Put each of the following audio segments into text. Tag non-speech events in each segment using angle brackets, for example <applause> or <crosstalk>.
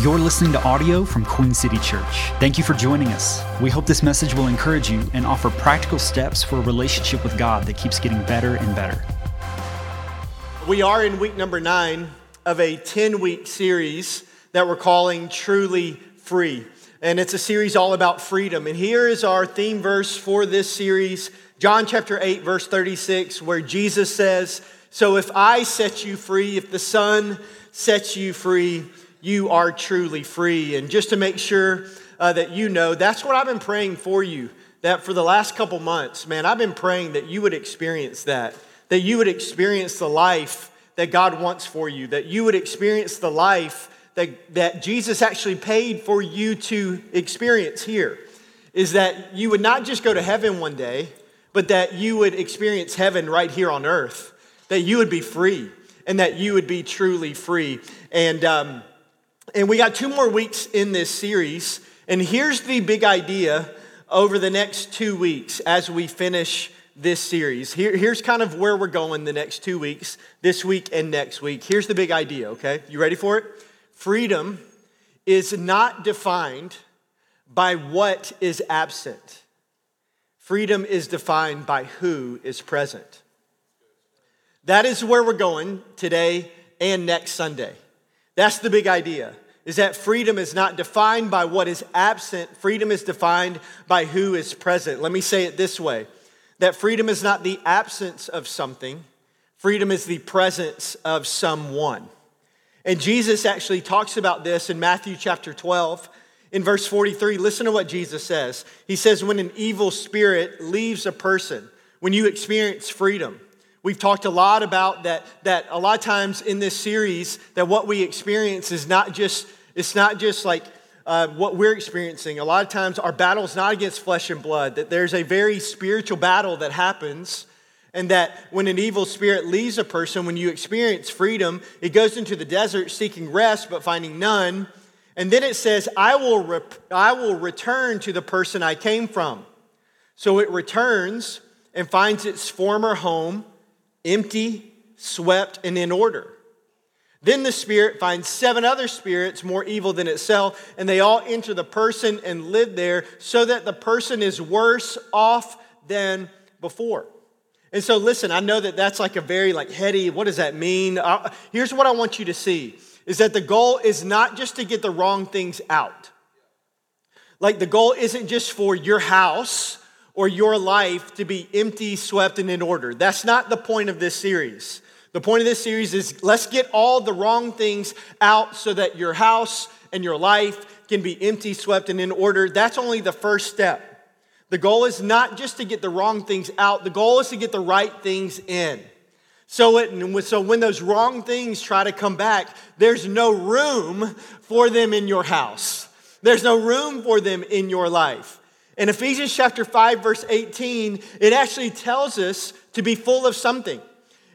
You're listening to audio from Queen City Church. Thank you for joining us. We hope this message will encourage you and offer practical steps for a relationship with God that keeps getting better and better. We are in week number nine of a 10 week series that we're calling Truly Free. And it's a series all about freedom. And here is our theme verse for this series John chapter 8, verse 36, where Jesus says, So if I set you free, if the Son sets you free, you are truly free. And just to make sure uh, that you know, that's what I've been praying for you. That for the last couple months, man, I've been praying that you would experience that, that you would experience the life that God wants for you, that you would experience the life that, that Jesus actually paid for you to experience here. Is that you would not just go to heaven one day, but that you would experience heaven right here on earth, that you would be free, and that you would be truly free. And, um, and we got two more weeks in this series. And here's the big idea over the next two weeks as we finish this series. Here, here's kind of where we're going the next two weeks, this week and next week. Here's the big idea, okay? You ready for it? Freedom is not defined by what is absent, freedom is defined by who is present. That is where we're going today and next Sunday. That's the big idea. Is that freedom is not defined by what is absent, freedom is defined by who is present. Let me say it this way that freedom is not the absence of something, freedom is the presence of someone. And Jesus actually talks about this in Matthew chapter 12. In verse 43, listen to what Jesus says. He says, When an evil spirit leaves a person, when you experience freedom, We've talked a lot about that, that a lot of times in this series, that what we experience is not just, it's not just like uh, what we're experiencing. A lot of times our battle is not against flesh and blood, that there's a very spiritual battle that happens. And that when an evil spirit leaves a person, when you experience freedom, it goes into the desert seeking rest but finding none. And then it says, I will, rep- I will return to the person I came from. So it returns and finds its former home empty, swept, and in order. Then the spirit finds seven other spirits more evil than itself, and they all enter the person and live there, so that the person is worse off than before. And so, listen, I know that that's like a very like heady. What does that mean? Uh, here's what I want you to see: is that the goal is not just to get the wrong things out. Like the goal isn't just for your house or your life to be empty, swept, and in order. That's not the point of this series. The point of this series is let's get all the wrong things out so that your house and your life can be empty, swept, and in order. That's only the first step. The goal is not just to get the wrong things out, the goal is to get the right things in. So, it, so when those wrong things try to come back, there's no room for them in your house. There's no room for them in your life. In Ephesians chapter 5 verse 18, it actually tells us to be full of something.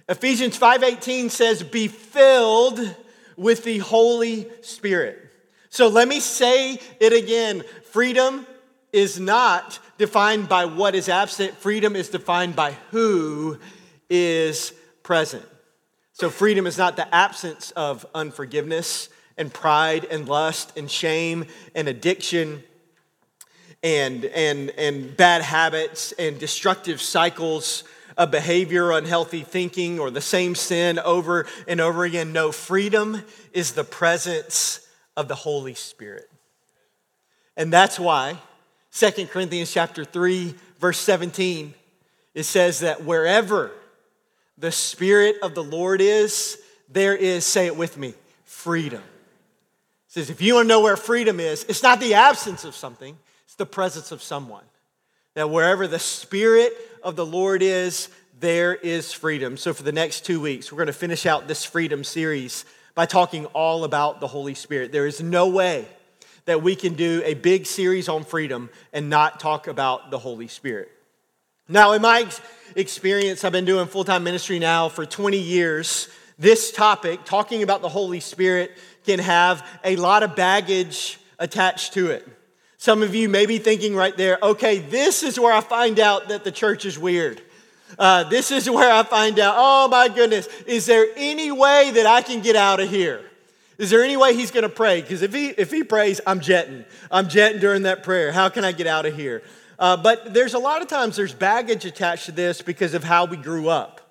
Ephesians 5:18 says be filled with the Holy Spirit. So let me say it again. Freedom is not defined by what is absent. Freedom is defined by who is present. So freedom is not the absence of unforgiveness and pride and lust and shame and addiction and, and, and bad habits and destructive cycles of behavior, unhealthy thinking, or the same sin over and over again. No, freedom is the presence of the Holy Spirit. And that's why 2 Corinthians chapter 3, verse 17, it says that wherever the Spirit of the Lord is, there is, say it with me, freedom. It says, if you want to know where freedom is, it's not the absence of something, it's the presence of someone. That wherever the Spirit of the Lord is, there is freedom. So, for the next two weeks, we're going to finish out this freedom series by talking all about the Holy Spirit. There is no way that we can do a big series on freedom and not talk about the Holy Spirit. Now, in my experience, I've been doing full time ministry now for 20 years. This topic, talking about the Holy Spirit, can have a lot of baggage attached to it. Some of you may be thinking right there, okay, this is where I find out that the church is weird. Uh, this is where I find out, oh my goodness, is there any way that I can get out of here? Is there any way he's going to pray? Because if he, if he prays, I'm jetting. I'm jetting during that prayer. How can I get out of here? Uh, but there's a lot of times there's baggage attached to this because of how we grew up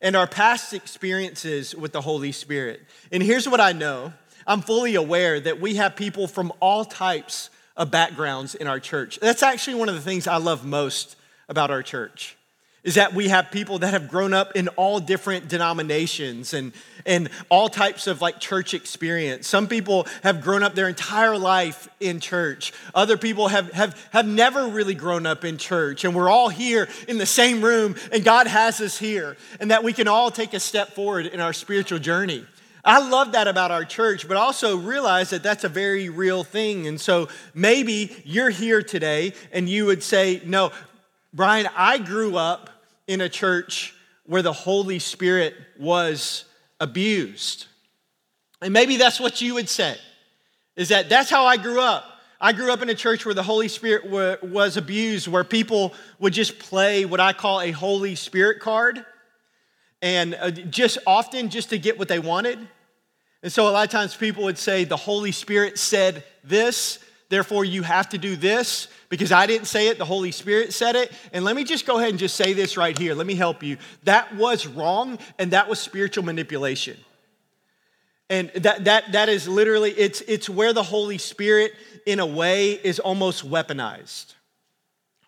and our past experiences with the Holy Spirit. And here's what I know I'm fully aware that we have people from all types of backgrounds in our church. That's actually one of the things I love most about our church is that we have people that have grown up in all different denominations and, and all types of like church experience. Some people have grown up their entire life in church. Other people have, have, have never really grown up in church. And we're all here in the same room, and God has us here, and that we can all take a step forward in our spiritual journey. I love that about our church, but also realize that that's a very real thing. And so maybe you're here today and you would say, No, Brian, I grew up in a church where the Holy Spirit was abused. And maybe that's what you would say, is that that's how I grew up. I grew up in a church where the Holy Spirit was abused, where people would just play what I call a Holy Spirit card, and uh, just often just to get what they wanted. And so a lot of times people would say, The Holy Spirit said this, therefore you have to do this because I didn't say it, the Holy Spirit said it. And let me just go ahead and just say this right here. Let me help you. That was wrong, and that was spiritual manipulation. And that, that, that is literally, it's, it's where the Holy Spirit, in a way, is almost weaponized.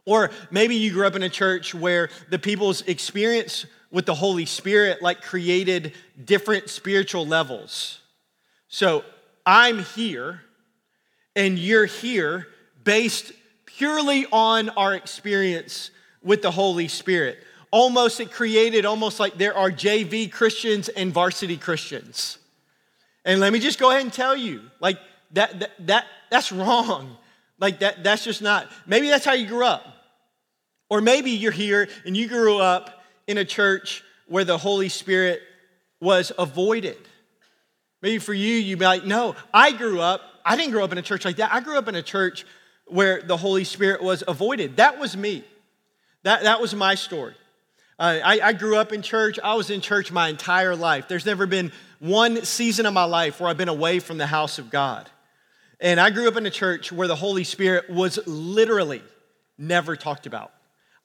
Or maybe you grew up in a church where the people's experience with the Holy Spirit like created different spiritual levels. So I'm here and you're here based purely on our experience with the Holy Spirit. Almost, it created almost like there are JV Christians and varsity Christians. And let me just go ahead and tell you, like, that, that, that that's wrong. Like, that, that's just not. Maybe that's how you grew up. Or maybe you're here and you grew up in a church where the Holy Spirit was avoided. Maybe for you, you'd be like, no, I grew up, I didn't grow up in a church like that. I grew up in a church where the Holy Spirit was avoided. That was me. That, that was my story. Uh, I, I grew up in church. I was in church my entire life. There's never been one season of my life where I've been away from the house of God. And I grew up in a church where the Holy Spirit was literally never talked about.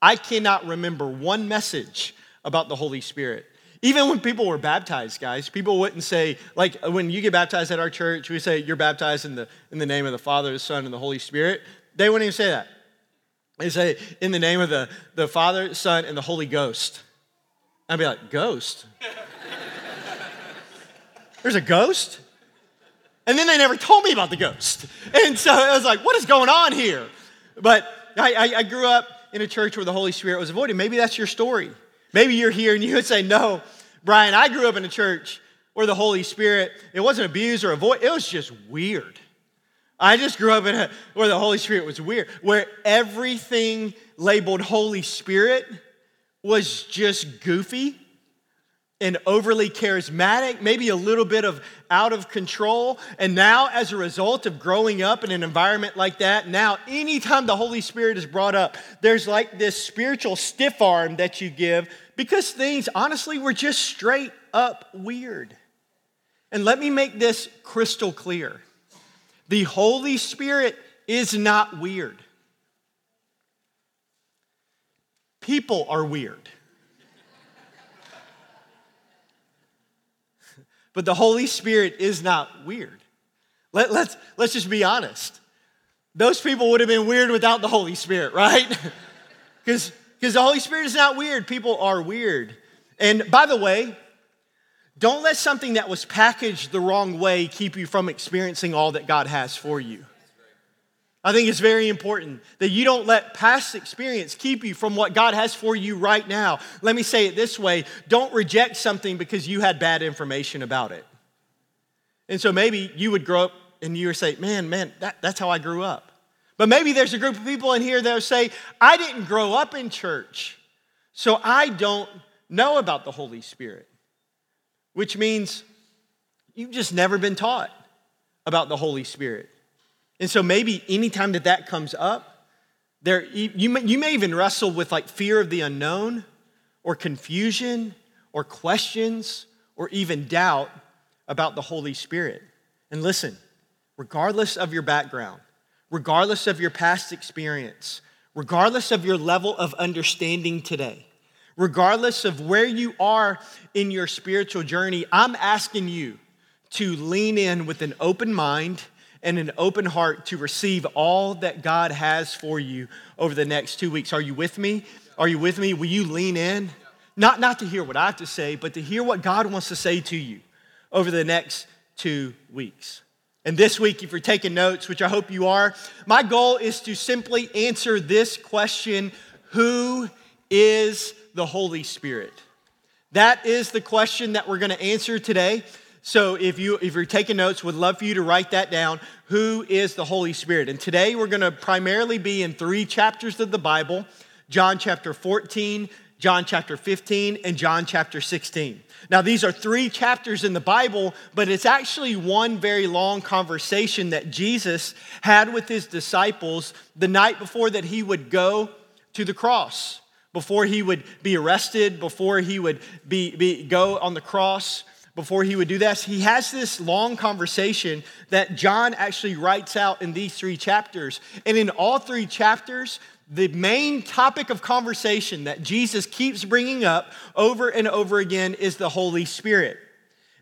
I cannot remember one message about the Holy Spirit. Even when people were baptized, guys, people wouldn't say, like when you get baptized at our church, we say, You're baptized in the, in the name of the Father, the Son, and the Holy Spirit. They wouldn't even say that. They say, In the name of the, the Father, Son, and the Holy Ghost. I'd be like, Ghost? <laughs> There's a ghost? And then they never told me about the ghost. And so I was like, What is going on here? But I, I, I grew up in a church where the Holy Spirit was avoided. Maybe that's your story. Maybe you're here and you would say, No, Brian, I grew up in a church where the Holy Spirit, it wasn't abused or avoided, it was just weird. I just grew up in a, where the Holy Spirit was weird, where everything labeled Holy Spirit was just goofy and overly charismatic, maybe a little bit of out of control. And now, as a result of growing up in an environment like that, now anytime the Holy Spirit is brought up, there's like this spiritual stiff arm that you give because things, honestly, were just straight up weird. And let me make this crystal clear the Holy Spirit is not weird, people are weird. <laughs> But the Holy Spirit is not weird. Let, let's, let's just be honest. Those people would have been weird without the Holy Spirit, right? <laughs> Because the Holy Spirit is not weird. People are weird. And by the way, don't let something that was packaged the wrong way keep you from experiencing all that God has for you. I think it's very important that you don't let past experience keep you from what God has for you right now. Let me say it this way don't reject something because you had bad information about it. And so maybe you would grow up and you would say, man, man, that, that's how I grew up. But maybe there's a group of people in here that will say, I didn't grow up in church, so I don't know about the Holy Spirit, which means you've just never been taught about the Holy Spirit. And so maybe anytime that that comes up, there, you, may, you may even wrestle with like fear of the unknown or confusion or questions or even doubt about the Holy Spirit. And listen, regardless of your background, regardless of your past experience, regardless of your level of understanding today, regardless of where you are in your spiritual journey, I'm asking you to lean in with an open mind and an open heart to receive all that God has for you over the next two weeks. Are you with me? Are you with me? Will you lean in? Not, not to hear what I have to say, but to hear what God wants to say to you over the next two weeks. And this week, if you're taking notes, which I hope you are, my goal is to simply answer this question Who is the Holy Spirit? That is the question that we're going to answer today. So if you if you're taking notes, would love for you to write that down. Who is the Holy Spirit? And today we're going to primarily be in three chapters of the Bible: John chapter 14, John chapter 15, and John chapter 16. Now, these are three chapters in the Bible, but it's actually one very long conversation that Jesus had with his disciples the night before that he would go to the cross, before he would be arrested, before he would be, be go on the cross before he would do this, he has this long conversation that John actually writes out in these three chapters. And in all three chapters, the main topic of conversation that Jesus keeps bringing up over and over again is the Holy Spirit.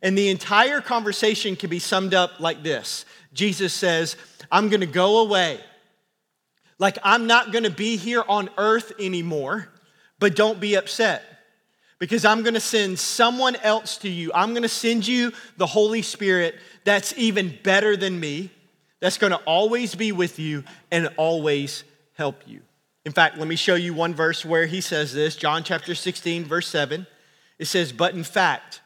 And the entire conversation can be summed up like this Jesus says, I'm gonna go away. Like, I'm not gonna be here on earth anymore, but don't be upset because I'm going to send someone else to you. I'm going to send you the Holy Spirit that's even better than me, that's going to always be with you and always help you. In fact, let me show you one verse where he says this John chapter 16, verse 7. It says, But in fact,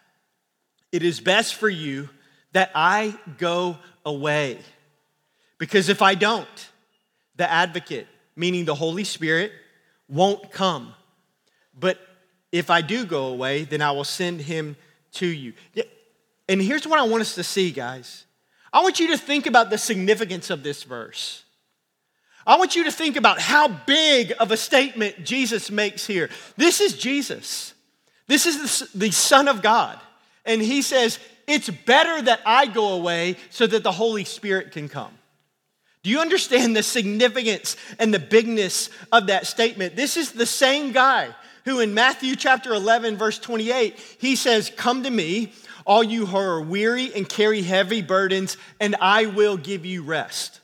it is best for you that I go away. Because if I don't, the advocate, meaning the Holy Spirit, won't come. But if I do go away, then I will send him to you. And here's what I want us to see, guys. I want you to think about the significance of this verse. I want you to think about how big of a statement Jesus makes here. This is Jesus. This is the, Son of God. And he says, It's better that I go away so that the Holy Spirit can come. Do you understand the significance and the bigness of that statement? This is the same guy who in Matthew chapter 11, verse 28, he says, Come to me, all you who are weary and carry heavy burdens, and I will give you rest.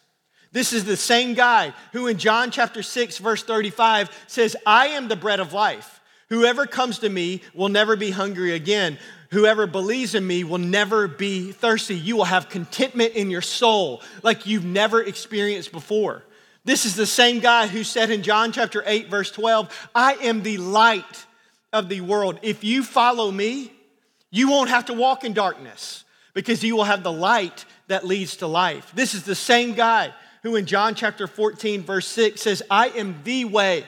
This is the same guy who in John chapter 6, verse 35 says, I am the bread of life. Whoever comes to me will never be hungry again. Whoever believes in me will never be thirsty. You will have contentment in your soul like you've never experienced before. This is the same guy who said in John chapter 8, verse 12, I am the light of the world. If you follow me, you won't have to walk in darkness because you will have the light that leads to life. This is the same guy who in John chapter 14, verse 6 says, I am the way,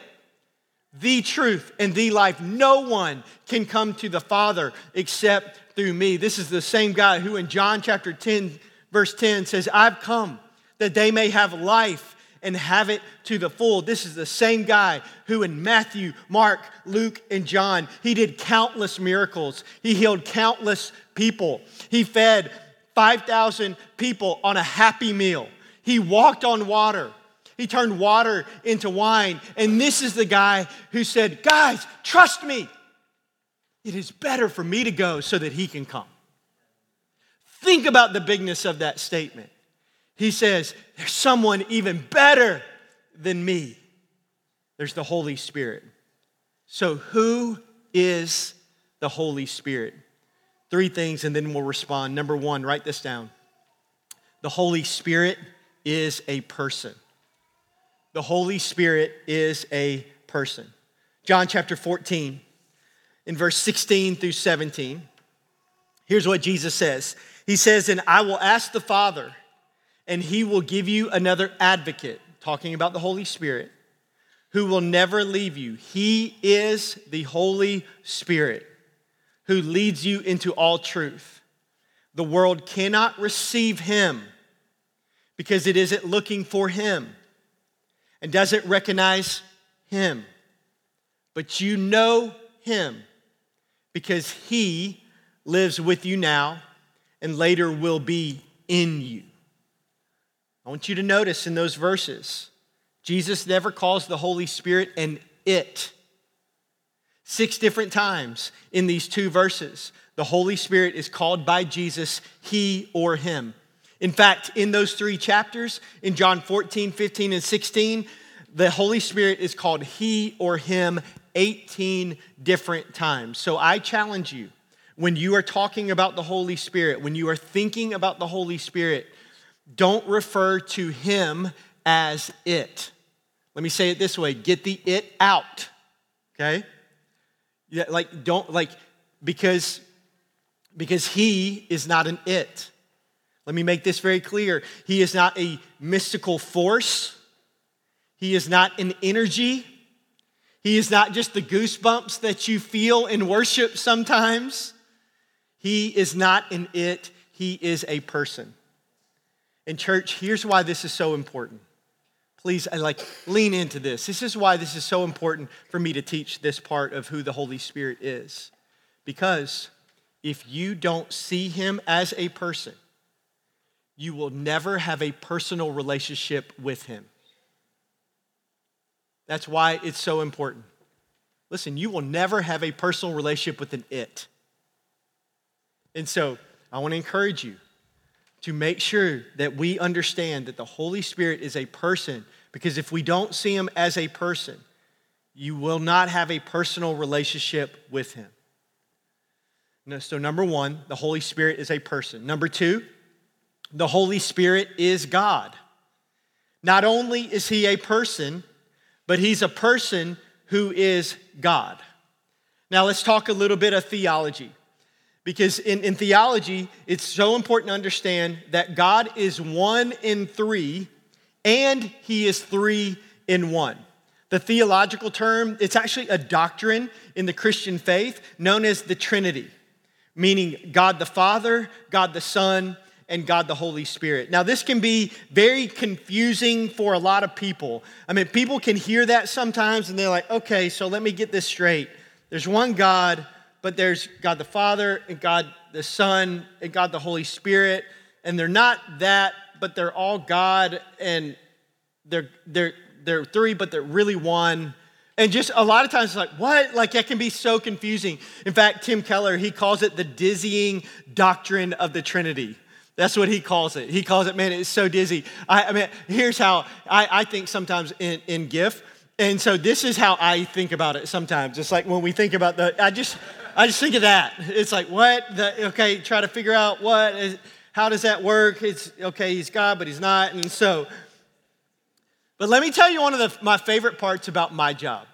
the truth, and the life. No one can come to the Father except through me. This is the same guy who in John chapter 10, verse 10 says, I've come that they may have life and have it to the full. This is the same guy who in Matthew, Mark, Luke, and John, he did countless miracles. He healed countless people. He fed 5,000 people on a happy meal. He walked on water. He turned water into wine. And this is the guy who said, Guys, trust me. It is better for me to go so that he can come. Think about the bigness of that statement. He says, There's someone even better than me. There's the Holy Spirit. So, who is the Holy Spirit? Three things, and then we'll respond. Number one, write this down. The Holy Spirit is a person. The Holy Spirit is a person. John chapter 14, in verse 16 through 17, here's what Jesus says He says, And I will ask the Father and he will give you another advocate, talking about the Holy Spirit, who will never leave you. He is the Holy Spirit who leads you into all truth. The world cannot receive him because it isn't looking for him and doesn't recognize him. But you know him because he lives with you now and later will be in you. I want you to notice in those verses, Jesus never calls the Holy Spirit an it. Six different times in these two verses, the Holy Spirit is called by Jesus he or him. In fact, in those three chapters, in John 14, 15, and 16, the Holy Spirit is called he or him 18 different times. So I challenge you when you are talking about the Holy Spirit, when you are thinking about the Holy Spirit, don't refer to him as it. Let me say it this way get the it out, okay? Yeah, like, don't, like, because, because he is not an it. Let me make this very clear. He is not a mystical force, he is not an energy. He is not just the goosebumps that you feel in worship sometimes. He is not an it, he is a person. In church, here's why this is so important. Please, I like lean into this. This is why this is so important for me to teach this part of who the Holy Spirit is. Because if you don't see him as a person, you will never have a personal relationship with him. That's why it's so important. Listen, you will never have a personal relationship with an it. And so I want to encourage you to make sure that we understand that the Holy Spirit is a person, because if we don't see him as a person, you will not have a personal relationship with him. So, number one, the Holy Spirit is a person. Number two, the Holy Spirit is God. Not only is he a person, but he's a person who is God. Now, let's talk a little bit of theology. Because in, in theology, it's so important to understand that God is one in three and he is three in one. The theological term, it's actually a doctrine in the Christian faith known as the Trinity, meaning God the Father, God the Son, and God the Holy Spirit. Now, this can be very confusing for a lot of people. I mean, people can hear that sometimes and they're like, okay, so let me get this straight. There's one God, but there's God the Father and God the Son and God the Holy Spirit, and they're not that, but they're all God, and they're they're they're three, but they're really one. And just a lot of times it's like, what? Like that can be so confusing. In fact, Tim Keller, he calls it the dizzying doctrine of the Trinity. That's what he calls it. He calls it, man, it's so dizzy. I, I mean, here's how I, I think sometimes in, in GIF. And so this is how I think about it sometimes. It's like when we think about the, I just, I just think of that. It's like, what? The, okay, try to figure out what, is, how does that work? It's, okay, he's God, but he's not. And so, but let me tell you one of the, my favorite parts about my job.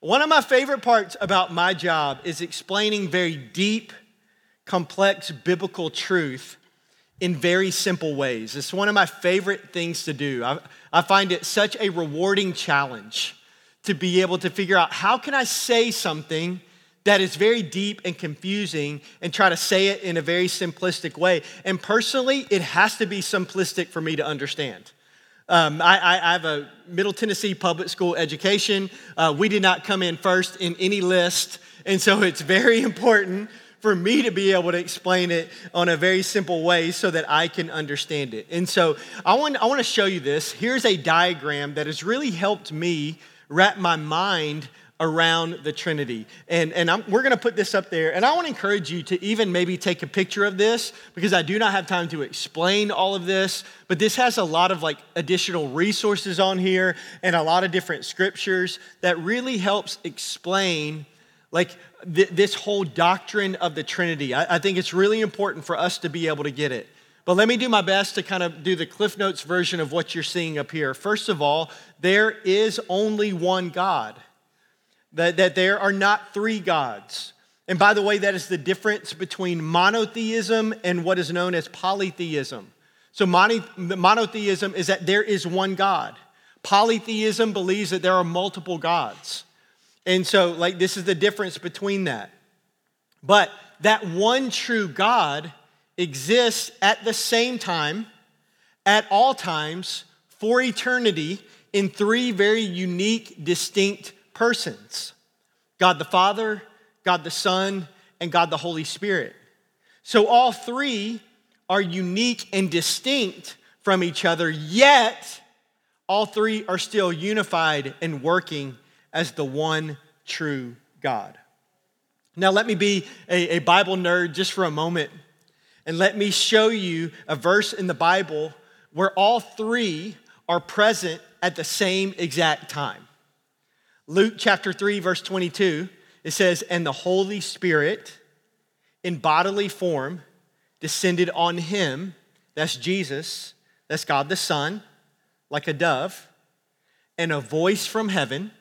One of my favorite parts about my job is explaining very deep, complex biblical truth in very simple ways. It's one of my favorite things to do. I, I find it such a rewarding challenge to be able to figure out how can I say something that is very deep and confusing and try to say it in a very simplistic way. And personally, it has to be simplistic for me to understand. Um, I, I, have a Middle Tennessee public school education. Uh, we did not come in first in any list, and so it's very <laughs> important for me to be able to explain it on a very simple way so that I can understand it. And so I want, I want to show you this. Here's a diagram that has really helped me wrap my mind around the Trinity. And, and I'm, we're going to put this up there. And I want to encourage you to even maybe take a picture of this because I do not have time to explain all of this. But this has a lot of like additional resources on here and a lot of different scriptures that really helps explain like th- this whole doctrine of the Trinity. I, I think it's really important for us to be able to get it. But let me do my best to kind of do the Cliff Notes version of what you're seeing up here. First of all, there is only one God that, that there are not three gods. And by the way, that is the difference between monotheism and what is known as polytheism. So, monotheism is that there is one God. Polytheism believes that there are multiple gods. And so, like, this is the difference between that. But that one true God exists at the same time, at all times, for eternity, in three very unique, distinct persons God the Father, God the Son, and God the Holy Spirit. So all three are unique and distinct from each other, yet all three are still unified and working as the one true God. Now, let me be a, a, Bible nerd just for a moment and let me show you a verse in the Bible where all three are present at the same exact time. Luke chapter 3, verse 22, it says, And the Holy Spirit in bodily form descended on him, that's Jesus, that's God the Son, like a dove, and a voice from heaven,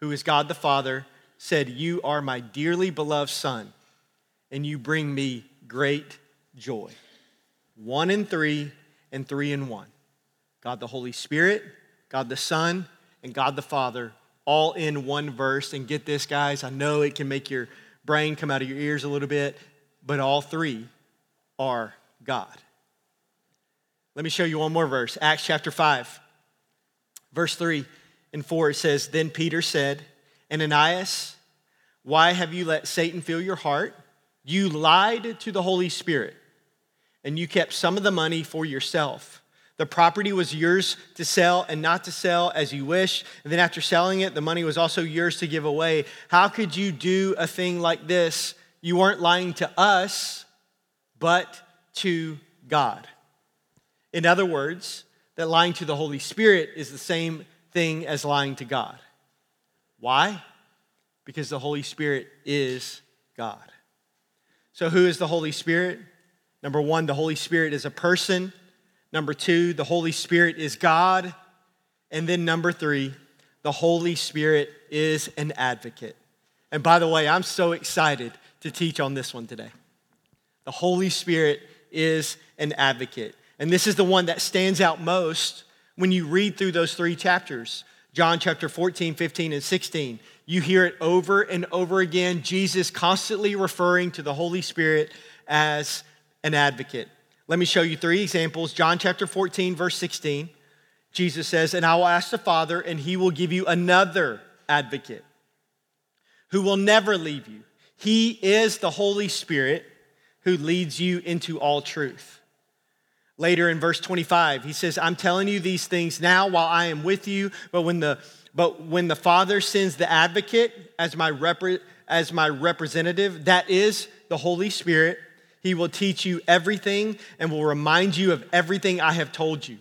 who is God the Father, said, You are my dearly beloved Son, and you bring me great joy. One in three, and three in one. God the Holy Spirit, God the Son, and God the Father, all in one verse. And get this, guys, I know it can make your brain come out of your ears a little bit, but all three are God. Let me show you one more verse Acts chapter 5, verse 3 and 4. It says, Then Peter said, Ananias, why have you let Satan fill your heart? You lied to the Holy Spirit, and you kept some of the money for yourself. The property was yours to sell and not to sell as you wish. And then after selling it, the money was also yours to give away. How could you do a thing like this? You weren't lying to us, but to God. In other words, that lying to the Holy Spirit is the same thing as lying to God. Why? Because the Holy Spirit is God. So, who is the Holy Spirit? Number one, the Holy Spirit is a person. Number two, the Holy Spirit is God. And then number three, the Holy Spirit is an advocate. And by the way, I'm so excited to teach on this one today. The Holy Spirit is an advocate. And this is the one that stands out most when you read through those three chapters John chapter 14, 15, and 16. You hear it over and over again. Jesus constantly referring to the Holy Spirit as an advocate. Let me show you three examples. John chapter 14, verse 16. Jesus says, And I will ask the Father, and he will give you another advocate who will never leave you. He is the Holy Spirit who leads you into all truth. Later in verse 25, he says, I'm telling you these things now while I am with you, but when the, but when the Father sends the advocate as my, repre- as my representative, that is the Holy Spirit, he will teach you everything and will remind you of everything I have told you.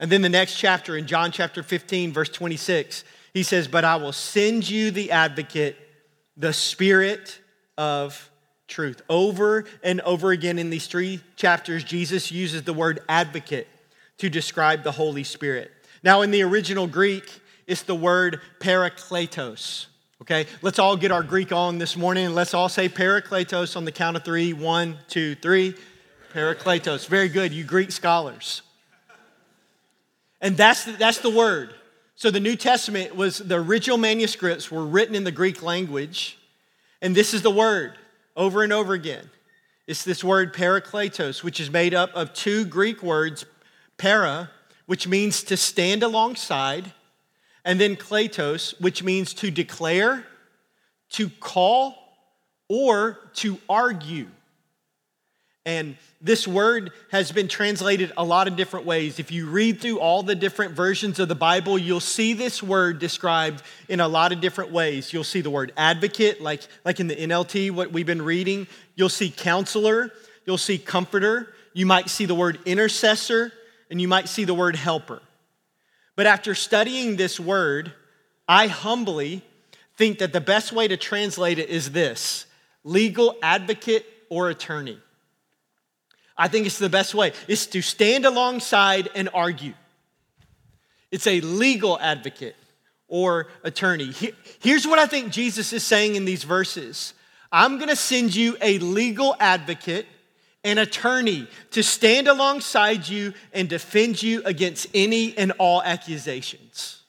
And then the next chapter in John chapter 15, verse 26, he says, But I will send you the advocate, the Spirit of truth. Over and over again in these three chapters, Jesus uses the word advocate to describe the Holy Spirit. Now, in the original Greek, it's the word parakletos. Okay, let's all get our Greek on this morning and let's all say parakletos on the count of three. One, two, three. Parakletos. Very good, you Greek scholars. And that's the, that's the word. So the New Testament was the original manuscripts were written in the Greek language, and this is the word over and over again. It's this word parakletos, which is made up of two Greek words, para, which means to stand alongside, and then kletos, which means to declare, to call, or to argue. And this word has been translated a lot of different ways. If you read through all the different versions of the Bible, you'll see this word described in a lot of different ways. You'll see the word advocate, like, like in the NLT, what we've been reading. You'll see counselor. You'll see comforter. You might see the word intercessor, and you might see the word helper. But after studying this word, I humbly think that the best way to translate it is this legal advocate or attorney. I think it's the best way, is to stand alongside and argue. It's a legal advocate or attorney. Here's what I think Jesus is saying in these verses I'm gonna send you a legal advocate, an attorney, to stand alongside you and defend you against any and all accusations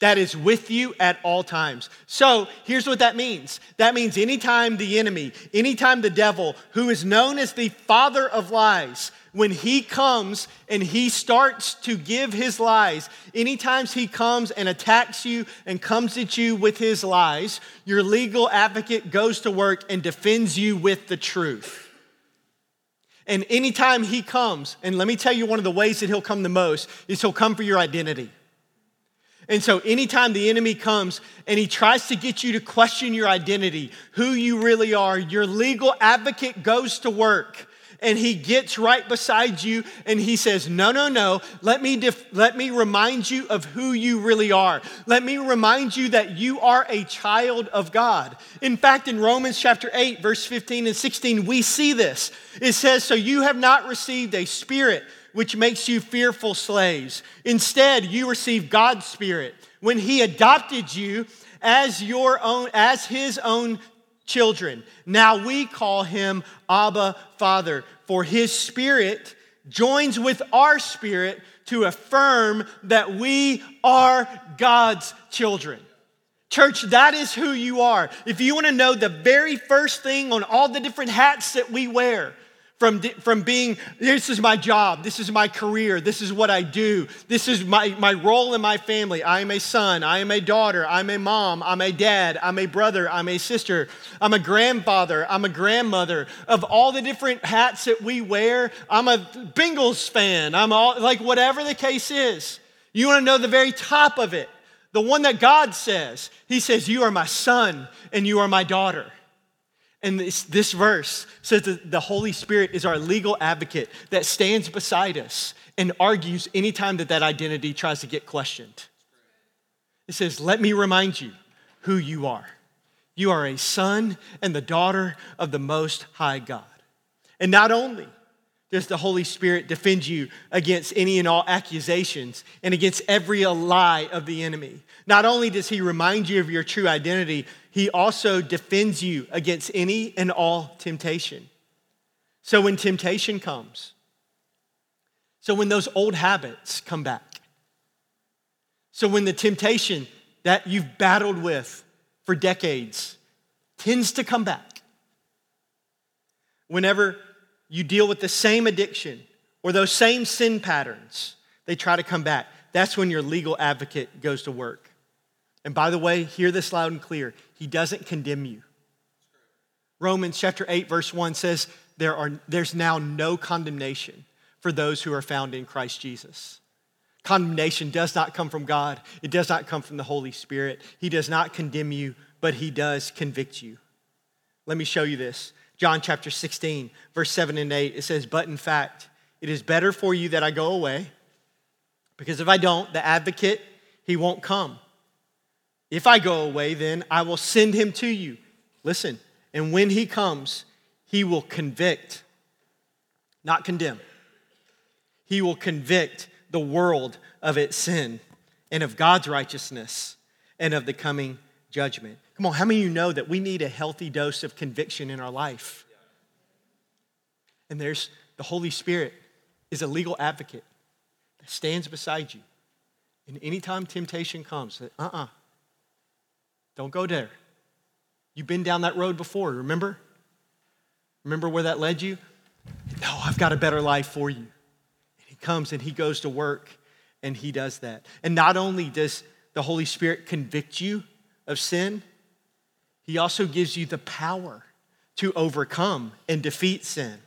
that is with you at all times. So here's what that means that means anytime the enemy, anytime the devil, who is known as the father of lies, when he comes and he starts to give his lies, anytime he comes and attacks you and comes at you with his lies, your legal advocate goes to work and defends you with the truth. And anytime he comes, and let me tell you one of the ways that he'll come the most is he'll come for your identity. And so, anytime the enemy comes and he tries to get you to question your identity, who you really are, your legal advocate goes to work and he gets right beside you and he says, No, no, no, let me, def- let me remind you of who you really are. Let me remind you that you are a child of God. In fact, in Romans chapter 8, verse 15 and 16, we see this. It says, So you have not received a spirit which makes you fearful slaves. Instead, you receive God's spirit when he adopted you as your own as his own children. Now we call him Abba Father, for his spirit joins with our spirit to affirm that we are God's children. Church, that is who you are. If you want to know the very first thing on all the different hats that we wear, from, from being, this is my job, this is my career, this is what I do, this is my, my role in my family. I am a son, I am a daughter, I'm a mom, I'm a dad, I'm a brother, I'm a sister, I'm a grandfather, I'm a grandmother. Of all the different hats that we wear, I'm a Bengals fan, I'm all, like whatever the case is. You want to know the very top of it, the one that God says. He says, You are my son and you are my daughter. And this, this verse says that the Holy Spirit is our legal advocate that stands beside us and argues anytime that that identity tries to get questioned. It says, Let me remind you who you are. You are a son and the daughter of the Most High God. And not only does the Holy Spirit defend you against any and all accusations and against every lie of the enemy, not only does He remind you of your true identity, he also defends you against any and all temptation. So when temptation comes, so when those old habits come back, so when the temptation that you've battled with for decades tends to come back, whenever you deal with the same addiction or those same sin patterns, they try to come back. That's when your legal advocate goes to work. And by the way, hear this loud and clear He doesn't condemn you. Romans chapter 8, verse 1 says, there are, There's now no condemnation for those who are found in Christ Jesus. Condemnation does not come from God, it does not come from the Holy Spirit. He does not condemn you, but He does convict you. Let me show you this. John chapter 16, verse 7 and 8, it says, But in fact, it is better for you that I go away, because if I don't, the advocate, he won't come. If I go away, then I will send him to you. Listen, and when he comes, he will convict, not condemn. He will convict the world of its sin and of God's righteousness and of the coming judgment. Come on, how many of you know that we need a healthy dose of conviction in our life? And there's the Holy Spirit is a legal advocate that stands beside you. And anytime temptation comes, uh uh-uh, uh don't go there. You've been down that road before, remember? Remember where that led you? No, I've got a better life for you. And he comes and he goes to work and he does that. And not only does the Holy Spirit convict you of sin, he also gives you the power to overcome and defeat sin.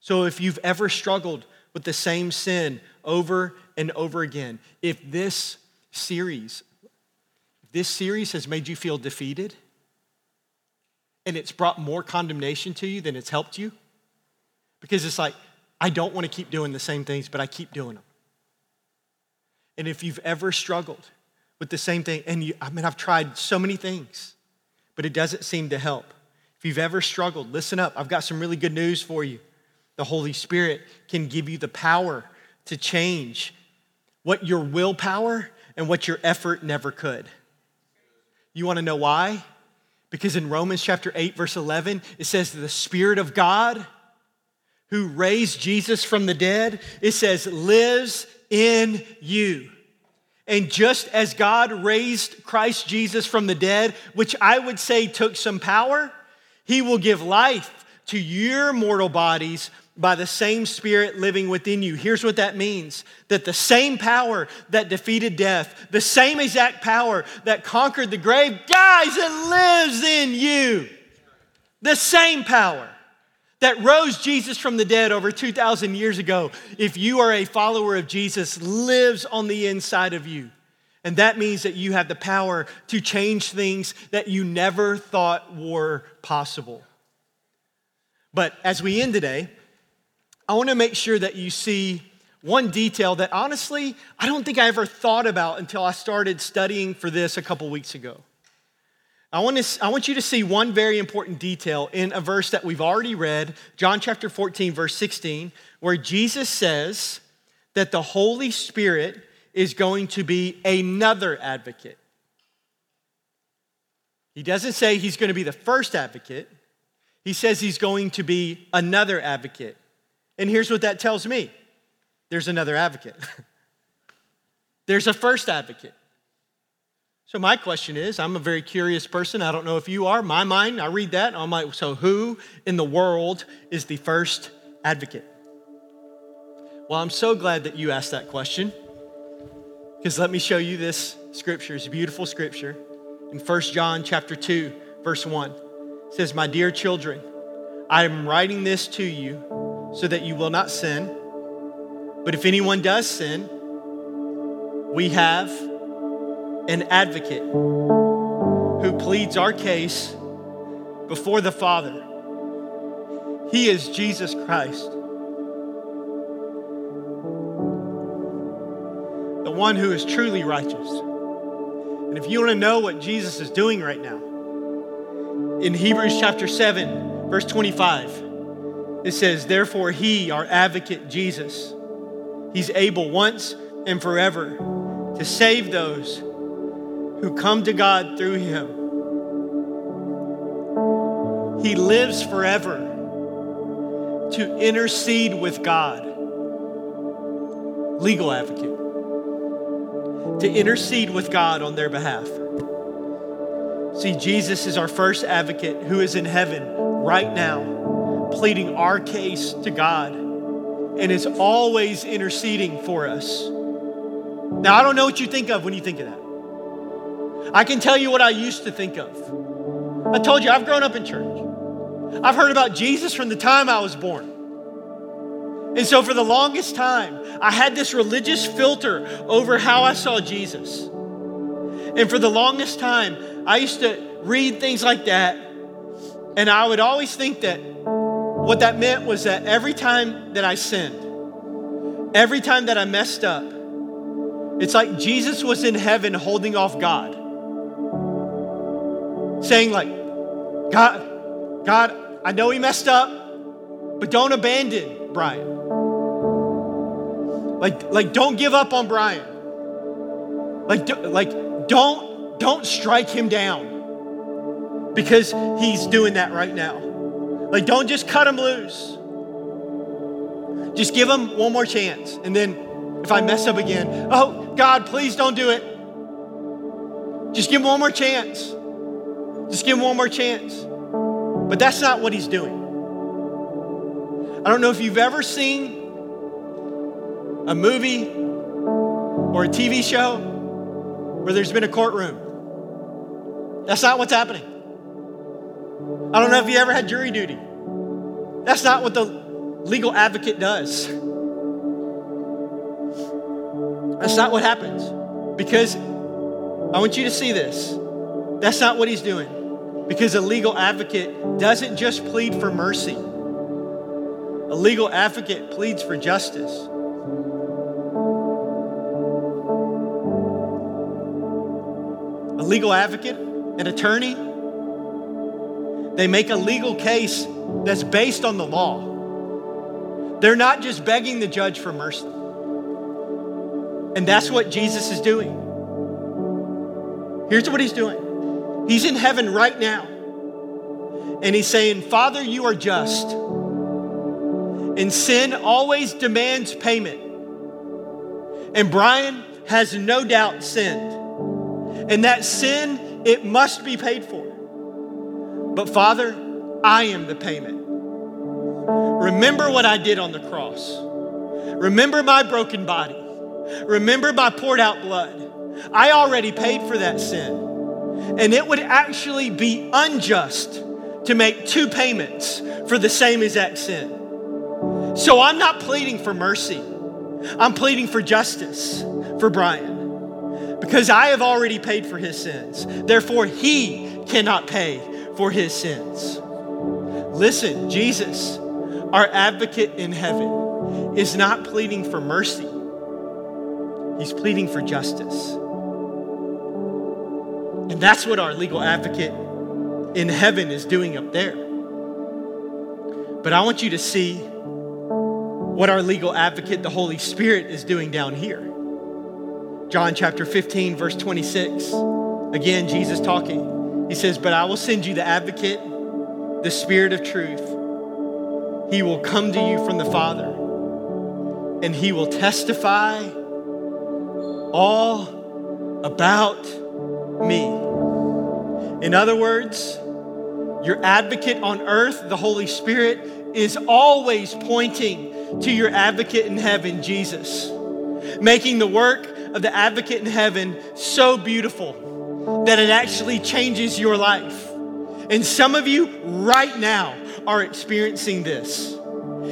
So if you've ever struggled with the same sin over and over again, if this series this series has made you feel defeated and it's brought more condemnation to you than it's helped you because it's like, I don't want to keep doing the same things, but I keep doing them. And if you've ever struggled with the same thing, and you, I mean, I've tried so many things, but it doesn't seem to help. If you've ever struggled, listen up. I've got some really good news for you. The Holy Spirit can give you the power to change what your willpower and what your effort never could. You want to know why? Because in Romans chapter 8, verse 11, it says the Spirit of God who raised Jesus from the dead, it says, lives in you. And just as God raised Christ Jesus from the dead, which I would say took some power, he will give life to your mortal bodies by the same Spirit living within you. Here's what that means that the same power that defeated death, the same exact power that conquered the grave, guys, it lives in you. The same power. That rose Jesus from the dead over 2,000 years ago, if you are a follower of Jesus, lives on the inside of you. And that means that you have the power to change things that you never thought were possible. But as we end today, I want to make sure that you see one detail that honestly, I don't think I ever thought about until I started studying for this a couple weeks ago. I want, to, I want you to see one very important detail in a verse that we've already read, John chapter 14, verse 16, where Jesus says that the Holy Spirit is going to be another advocate. He doesn't say he's going to be the first advocate, he says he's going to be another advocate. And here's what that tells me there's another advocate, <laughs> there's a first advocate. So, my question is I'm a very curious person. I don't know if you are. My mind, I read that, and I'm like, so who in the world is the first advocate? Well, I'm so glad that you asked that question because let me show you this scripture. It's a beautiful scripture. In 1 John chapter 2, verse 1, it says, My dear children, I am writing this to you so that you will not sin. But if anyone does sin, we have an advocate who pleads our case before the Father. He is Jesus Christ, the one who is truly righteous. And if you want to know what Jesus is doing right now, in Hebrews chapter 7, verse 25, it says, Therefore, he, our advocate Jesus, he's able once and forever to save those who come to God through him. He lives forever to intercede with God. Legal advocate. To intercede with God on their behalf. See, Jesus is our first advocate who is in heaven right now, pleading our case to God and is always interceding for us. Now, I don't know what you think of when you think of that. I can tell you what I used to think of. I told you, I've grown up in church. I've heard about Jesus from the time I was born. And so, for the longest time, I had this religious filter over how I saw Jesus. And for the longest time, I used to read things like that, and I would always think that what that meant was that every time that I sinned, every time that I messed up, it's like Jesus was in heaven holding off God saying, like, God, God, I know he messed up, but don't abandon Brian. Like, like don't give up on Brian. Like, do, like don't don't strike him down because he's doing that right now. Like, don't just cut him loose. Just give him one more chance. And then if I mess up again, oh, God, please don't do it. Just give him one more chance. Just give him one more chance. But that's not what he's doing. I don't know if you've ever seen a movie or a TV show where there's been a courtroom. That's not what's happening. I don't know if you ever had jury duty. That's not what the legal advocate does. That's not what happens. Because I want you to see this. That's not what he's doing. Because a legal advocate doesn't just plead for mercy, a legal advocate pleads for justice. A legal advocate, an attorney, they make a legal case that's based on the law. They're not just begging the judge for mercy. And that's what Jesus is doing. Here's what he's doing He's in heaven right now. And he's saying, Father, you are just. And sin always demands payment. And Brian has no doubt sinned. And that sin, it must be paid for. But Father, I am the payment. Remember what I did on the cross. Remember my broken body. Remember my poured out blood. I already paid for that sin. And it would actually be unjust to make two payments for the same exact sin. So I'm not pleading for mercy. I'm pleading for justice for Brian because I have already paid for his sins. Therefore, he cannot pay for his sins. Listen, Jesus, our advocate in heaven, is not pleading for mercy, he's pleading for justice. And that's what our legal advocate in heaven is doing up there. But I want you to see what our legal advocate, the Holy Spirit, is doing down here. John chapter 15, verse 26. Again, Jesus talking. He says, But I will send you the advocate, the Spirit of truth. He will come to you from the Father, and he will testify all about me. In other words, your advocate on earth, the Holy Spirit, is always pointing to your advocate in heaven, Jesus, making the work of the advocate in heaven so beautiful that it actually changes your life. And some of you right now are experiencing this.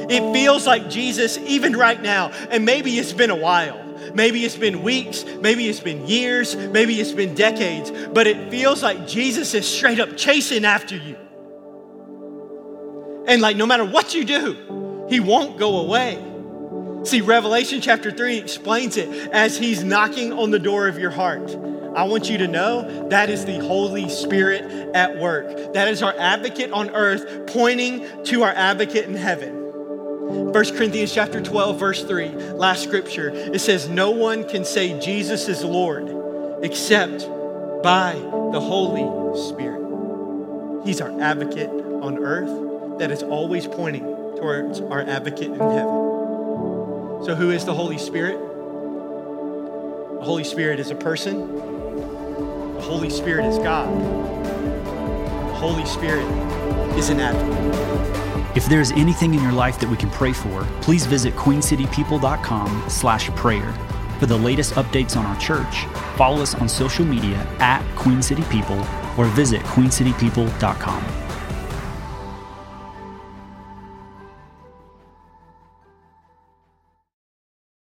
It feels like Jesus, even right now, and maybe it's been a while. Maybe it's been weeks, maybe it's been years, maybe it's been decades, but it feels like Jesus is straight up chasing after you. And like, no matter what you do, he won't go away. See, Revelation chapter 3 explains it as he's knocking on the door of your heart. I want you to know that is the Holy Spirit at work. That is our advocate on earth pointing to our advocate in heaven. 1 Corinthians chapter 12 verse 3, last scripture. It says no one can say Jesus is Lord except by the Holy Spirit. He's our advocate on earth that is always pointing towards our advocate in heaven. So, who is the Holy Spirit? The Holy Spirit is a person, the Holy Spirit is God, the Holy Spirit is an advocate. If there's anything in your life that we can pray for, please visit queencitypeople.com slash prayer. For the latest updates on our church, follow us on social media at Queen City People or visit queencitypeople.com.